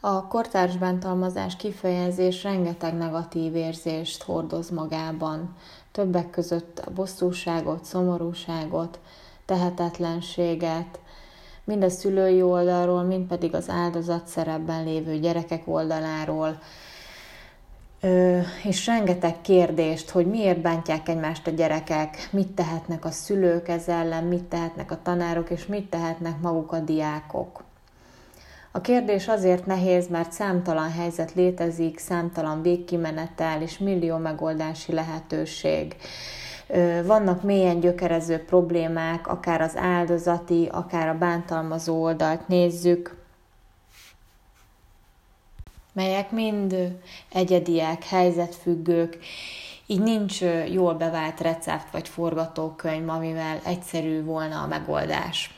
A kortárs bántalmazás kifejezés rengeteg negatív érzést hordoz magában, többek között a bosszúságot, szomorúságot, tehetetlenséget, mind a szülői oldalról, mind pedig az áldozat szerepben lévő gyerekek oldaláról, Ö, és rengeteg kérdést, hogy miért bántják egymást a gyerekek, mit tehetnek a szülők ez ellen, mit tehetnek a tanárok, és mit tehetnek maguk a diákok. A kérdés azért nehéz, mert számtalan helyzet létezik, számtalan végkimenetel és millió megoldási lehetőség. Vannak mélyen gyökerező problémák, akár az áldozati, akár a bántalmazó oldalt nézzük, melyek mind egyediek, helyzetfüggők, így nincs jól bevált recept vagy forgatókönyv, amivel egyszerű volna a megoldás.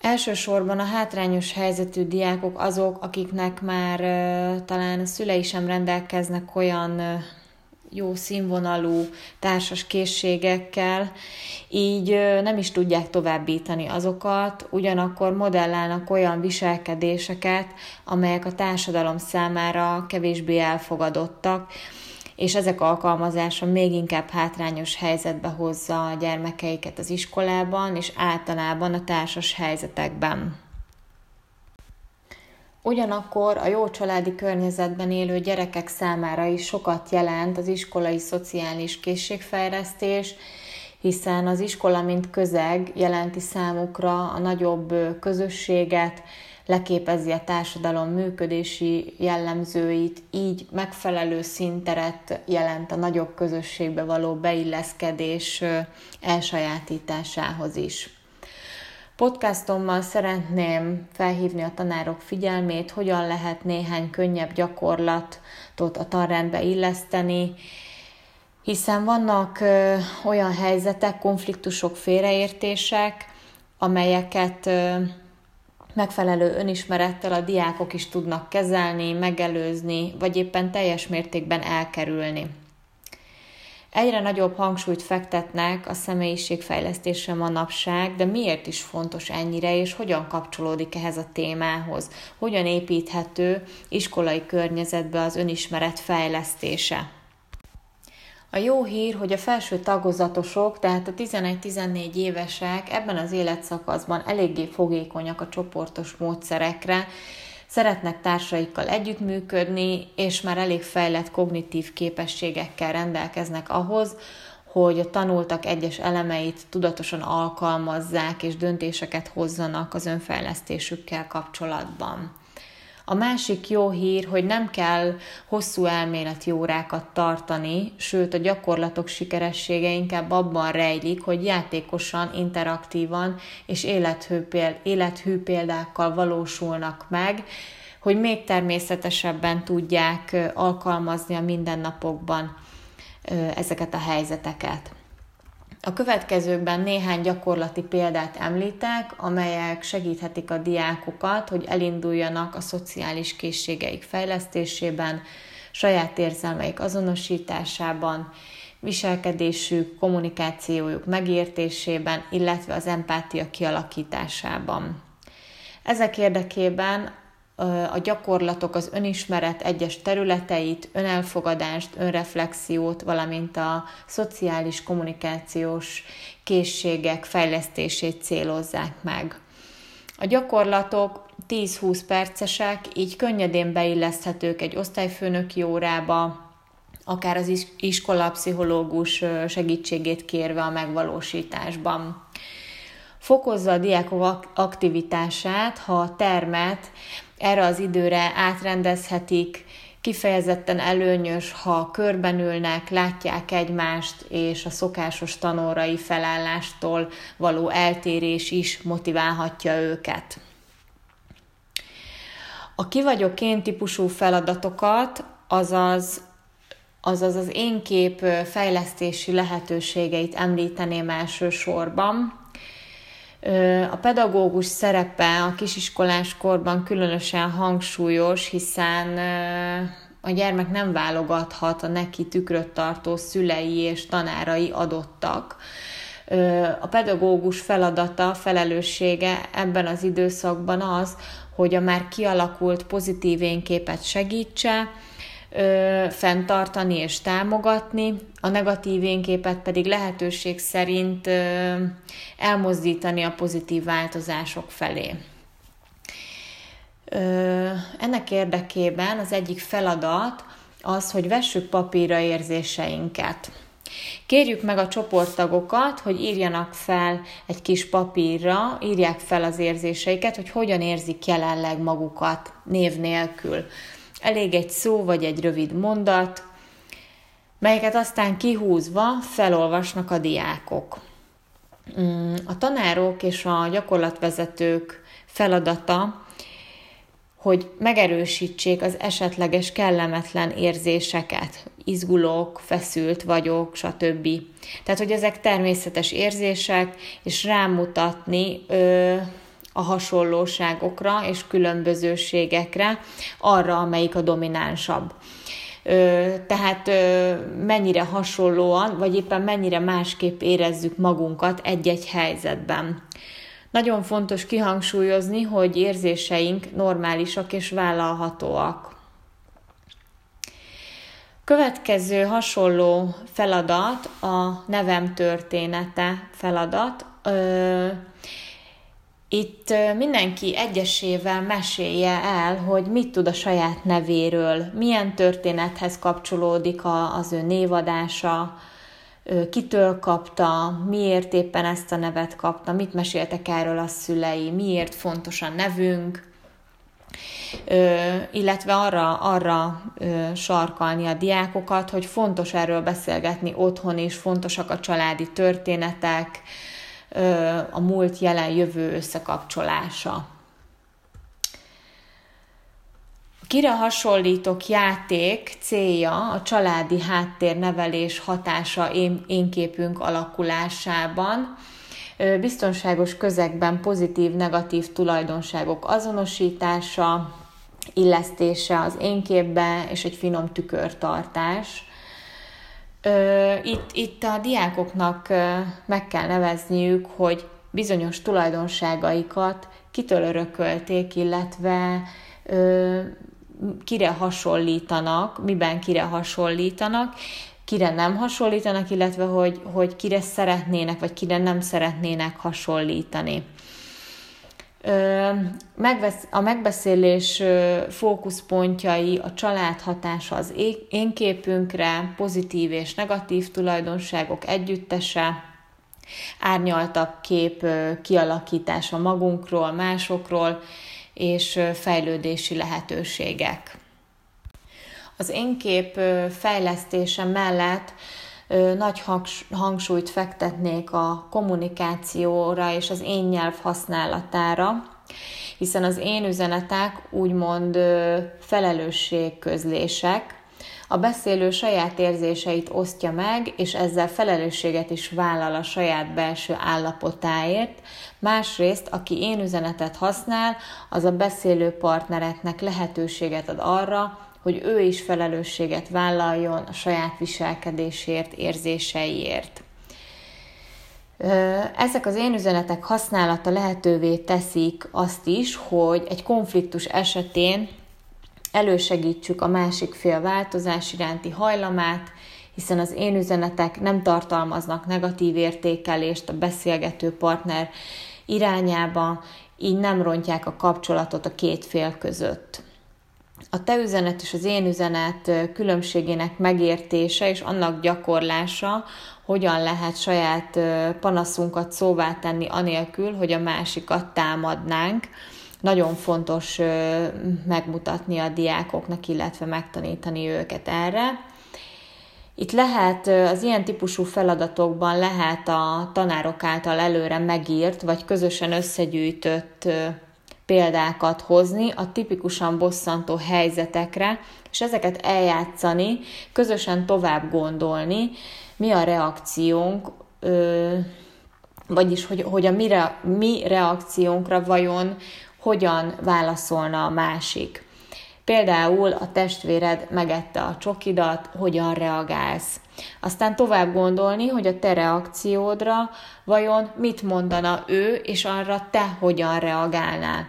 Elsősorban a hátrányos helyzetű diákok azok, akiknek már talán szülei sem rendelkeznek olyan jó színvonalú társas készségekkel, így nem is tudják továbbítani azokat, ugyanakkor modellálnak olyan viselkedéseket, amelyek a társadalom számára kevésbé elfogadottak, és ezek alkalmazása még inkább hátrányos helyzetbe hozza a gyermekeiket az iskolában, és általában a társas helyzetekben. Ugyanakkor a jó családi környezetben élő gyerekek számára is sokat jelent az iskolai szociális készségfejlesztés, hiszen az iskola mint közeg jelenti számukra a nagyobb közösséget, leképezi a társadalom működési jellemzőit, így megfelelő szinteret jelent a nagyobb közösségbe való beilleszkedés elsajátításához is. Podcastommal szeretném felhívni a tanárok figyelmét, hogyan lehet néhány könnyebb gyakorlatot a tanrendbe illeszteni, hiszen vannak olyan helyzetek, konfliktusok, félreértések, amelyeket megfelelő önismerettel a diákok is tudnak kezelni, megelőzni, vagy éppen teljes mértékben elkerülni. Egyre nagyobb hangsúlyt fektetnek a személyiségfejlesztésre manapság, de miért is fontos ennyire, és hogyan kapcsolódik ehhez a témához? Hogyan építhető iskolai környezetbe az önismeret fejlesztése? A jó hír, hogy a felső tagozatosok, tehát a 11-14 évesek ebben az életszakaszban eléggé fogékonyak a csoportos módszerekre, szeretnek társaikkal együttműködni, és már elég fejlett kognitív képességekkel rendelkeznek ahhoz, hogy a tanultak egyes elemeit tudatosan alkalmazzák és döntéseket hozzanak az önfejlesztésükkel kapcsolatban. A másik jó hír, hogy nem kell hosszú elméleti órákat tartani, sőt a gyakorlatok sikeressége inkább abban rejlik, hogy játékosan, interaktívan és élethű példákkal valósulnak meg, hogy még természetesebben tudják alkalmazni a mindennapokban ezeket a helyzeteket. A következőkben néhány gyakorlati példát említek, amelyek segíthetik a diákokat, hogy elinduljanak a szociális készségeik fejlesztésében, saját érzelmeik azonosításában, viselkedésük, kommunikációjuk megértésében, illetve az empátia kialakításában. Ezek érdekében a gyakorlatok az önismeret egyes területeit, önelfogadást, önreflexiót, valamint a szociális kommunikációs készségek fejlesztését célozzák meg. A gyakorlatok 10-20 percesek, így könnyedén beilleszthetők egy osztályfőnöki órába, akár az iskola pszichológus segítségét kérve a megvalósításban. Fokozza a diákok aktivitását, ha a termet erre az időre átrendezhetik, kifejezetten előnyös, ha körben ülnek, látják egymást, és a szokásos tanórai felállástól való eltérés is motiválhatja őket. A ki vagyok én típusú feladatokat, azaz azaz az én kép fejlesztési lehetőségeit említeném elsősorban. A pedagógus szerepe a kisiskolás korban különösen hangsúlyos, hiszen a gyermek nem válogathat a neki tükröt tartó szülei és tanárai adottak. A pedagógus feladata, felelőssége ebben az időszakban az, hogy a már kialakult pozitív énképet segítse, ö, fenntartani és támogatni, a negatív énképet pedig lehetőség szerint ö, elmozdítani a pozitív változások felé. Ö, ennek érdekében az egyik feladat az, hogy vessük papírra érzéseinket. Kérjük meg a csoporttagokat, hogy írjanak fel egy kis papírra, írják fel az érzéseiket, hogy hogyan érzik jelenleg magukat név nélkül. Elég egy szó vagy egy rövid mondat, melyeket aztán kihúzva felolvasnak a diákok. Mm, a tanárok és a gyakorlatvezetők feladata, hogy megerősítsék az esetleges kellemetlen érzéseket, izgulok, feszült vagyok, stb. Tehát, hogy ezek természetes érzések, és rámutatni ö, a hasonlóságokra és különbözőségekre, arra, amelyik a dominánsabb. Tehát mennyire hasonlóan, vagy éppen mennyire másképp érezzük magunkat egy-egy helyzetben. Nagyon fontos kihangsúlyozni, hogy érzéseink normálisak és vállalhatóak. Következő hasonló feladat a nevem története feladat. Itt mindenki egyesével mesélje el, hogy mit tud a saját nevéről, milyen történethez kapcsolódik az ő névadása, kitől kapta, miért éppen ezt a nevet kapta, mit meséltek erről a szülei, miért fontos a nevünk, illetve arra, arra sarkalni a diákokat, hogy fontos erről beszélgetni otthon is, fontosak a családi történetek, a múlt, jelen, jövő összekapcsolása. Kire hasonlítok játék célja a családi háttérnevelés hatása én, én képünk alakulásában, biztonságos közegben pozitív, negatív tulajdonságok azonosítása, illesztése az én képbe, és egy finom tükörtartás. Itt, itt a diákoknak meg kell nevezniük, hogy bizonyos tulajdonságaikat kitől örökölték, illetve kire hasonlítanak, miben kire hasonlítanak, kire nem hasonlítanak, illetve hogy, hogy kire szeretnének, vagy kire nem szeretnének hasonlítani. A megbeszélés fókuszpontjai a család hatása az én képünkre, pozitív és negatív tulajdonságok együttese, árnyaltabb kép kialakítása magunkról, másokról, és fejlődési lehetőségek. Az én kép fejlesztése mellett nagy hangsúlyt fektetnék a kommunikációra és az én nyelv használatára, hiszen az én üzenetek úgymond felelősségközlések, a beszélő saját érzéseit osztja meg, és ezzel felelősséget is vállal a saját belső állapotáért. Másrészt, aki én üzenetet használ, az a beszélő partnereknek lehetőséget ad arra, hogy ő is felelősséget vállaljon a saját viselkedésért, érzéseiért. Ezek az én üzenetek használata lehetővé teszik azt is, hogy egy konfliktus esetén elősegítsük a másik fél változás iránti hajlamát, hiszen az én üzenetek nem tartalmaznak negatív értékelést a beszélgető partner irányába, így nem rontják a kapcsolatot a két fél között. A te üzenet és az én üzenet különbségének megértése és annak gyakorlása, hogyan lehet saját panaszunkat szóvá tenni anélkül, hogy a másikat támadnánk, nagyon fontos megmutatni a diákoknak, illetve megtanítani őket erre. Itt lehet, az ilyen típusú feladatokban lehet a tanárok által előre megírt, vagy közösen összegyűjtött példákat hozni a tipikusan bosszantó helyzetekre, és ezeket eljátszani, közösen tovább gondolni, mi a reakciónk, vagyis hogy, hogy a mi, re, mi reakciónkra vajon hogyan válaszolna a másik. Például a testvéred megette a csokidat, hogyan reagálsz. Aztán tovább gondolni, hogy a te reakciódra vajon mit mondana ő, és arra te hogyan reagálnál.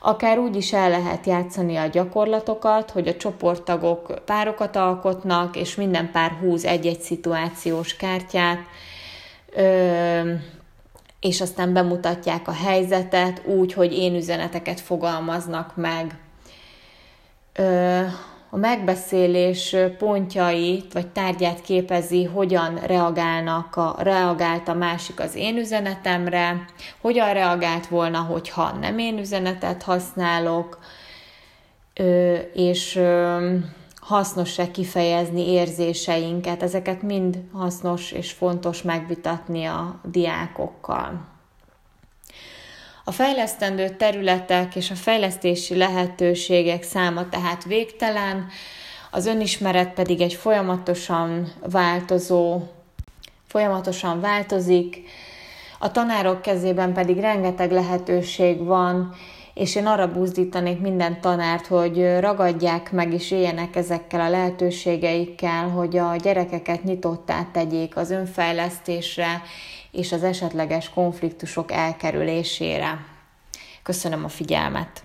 Akár úgy is el lehet játszani a gyakorlatokat, hogy a csoporttagok párokat alkotnak, és minden pár húz egy-egy szituációs kártyát, és aztán bemutatják a helyzetet úgy, hogy én üzeneteket fogalmaznak meg a megbeszélés pontjait vagy tárgyát képezi, hogyan reagálnak a, reagált a másik az én üzenetemre, hogyan reagált volna, hogyha nem én üzenetet használok, és hasznos-e kifejezni érzéseinket. Ezeket mind hasznos és fontos megvitatni a diákokkal. A fejlesztendő területek és a fejlesztési lehetőségek száma tehát végtelen, az önismeret pedig egy folyamatosan változó, folyamatosan változik, a tanárok kezében pedig rengeteg lehetőség van, és én arra buzdítanék minden tanárt, hogy ragadják meg és éljenek ezekkel a lehetőségeikkel, hogy a gyerekeket nyitottá tegyék az önfejlesztésre és az esetleges konfliktusok elkerülésére. Köszönöm a figyelmet!